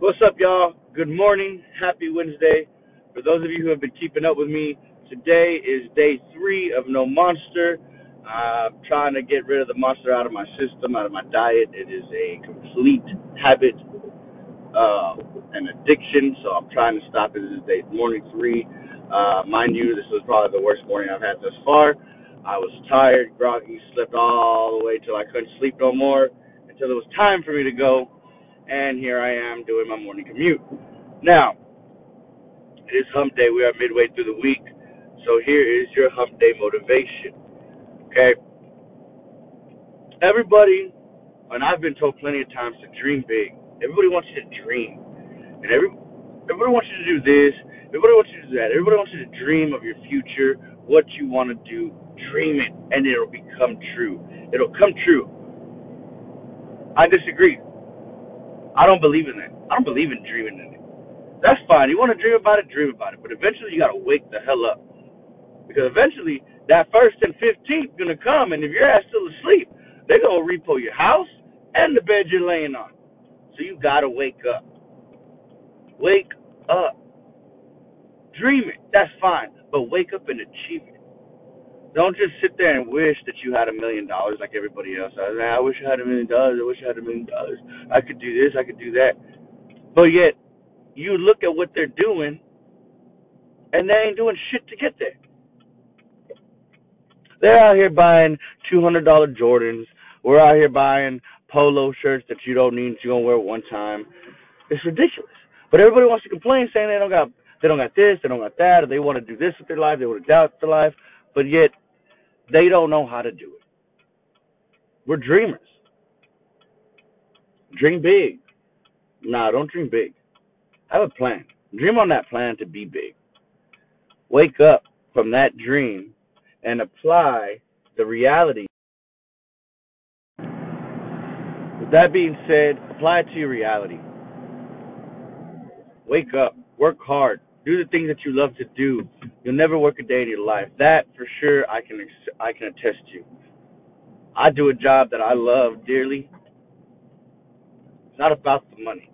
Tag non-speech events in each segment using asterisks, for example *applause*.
What's up, y'all? Good morning. Happy Wednesday. For those of you who have been keeping up with me, today is day three of No Monster. I'm trying to get rid of the monster out of my system, out of my diet. It is a complete habit uh, and addiction, so I'm trying to stop it. This is day morning three. Uh, mind you, this was probably the worst morning I've had thus far. I was tired, groggy, slept all the way till I couldn't sleep no more, until it was time for me to go and here I am doing my morning commute. Now, it is hump day. We are midway through the week. So here is your hump day motivation. Okay? Everybody, and I've been told plenty of times to dream big. Everybody wants you to dream. And every everybody wants you to do this. Everybody wants you to do that. Everybody wants you to dream of your future, what you want to do. Dream it, and it'll become true. It'll come true. I disagree. I don't believe in that. I don't believe in dreaming in it. That's fine. You want to dream about it, dream about it. But eventually, you got to wake the hell up. Because eventually, that first and 15th going to come, and if your ass still asleep, they're going to repo your house and the bed you're laying on. So you got to wake up. Wake up. Dream it. That's fine. But wake up and achieve it. Don't just sit there and wish that you had a million dollars like everybody else. I, I wish I had a million dollars. I wish I had a million dollars. I could do this. I could do that. But yet, you look at what they're doing, and they ain't doing shit to get there. They're out here buying two hundred dollar Jordans. We're out here buying polo shirts that you don't need. You're gonna wear one time. It's ridiculous. But everybody wants to complain, saying they don't got they don't got this, they don't got that, or they want to do this with their life, they want to doubt their life. But yet they don't know how to do it. We're dreamers. Dream big. Nah, don't dream big. Have a plan. Dream on that plan to be big. Wake up from that dream and apply the reality. With that being said, apply it to your reality. Wake up. Work hard. Do the things that you love to do. You'll never work a day in your life. That for sure I can I can attest to. I do a job that I love dearly. It's not about the money.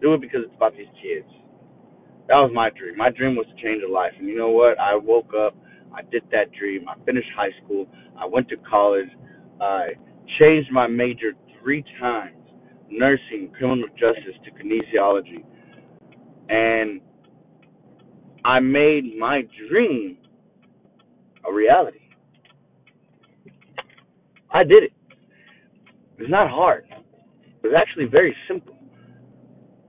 Do it because it's about these kids. That was my dream. My dream was to change a life. And you know what? I woke up, I did that dream. I finished high school. I went to college. I changed my major three times nursing, criminal justice to kinesiology and I made my dream a reality. I did it. It's not hard. It was actually very simple.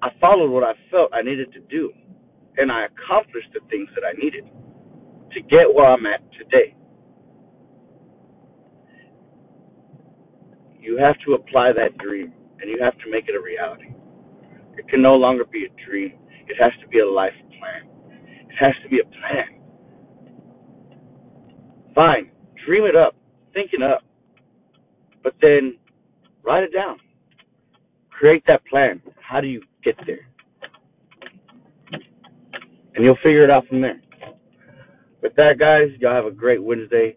I followed what I felt I needed to do, and I accomplished the things that I needed to get where I'm at today. You have to apply that dream, and you have to make it a reality. It can no longer be a dream. It has to be a life plan. It has to be a plan. Fine, dream it up, think it up, but then write it down. Create that plan. How do you get there? And you'll figure it out from there. With that, guys, y'all have a great Wednesday.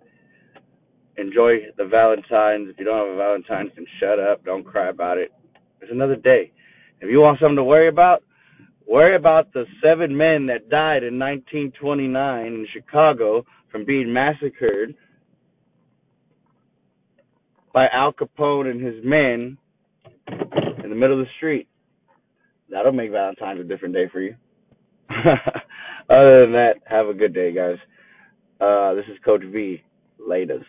Enjoy the Valentine's. If you don't have a Valentine's, then shut up. Don't cry about it. It's another day. If you want something to worry about, Worry about the seven men that died in 1929 in Chicago from being massacred by Al Capone and his men in the middle of the street. That'll make Valentine's a different day for you. *laughs* Other than that, have a good day, guys. Uh, this is Coach V. Latest.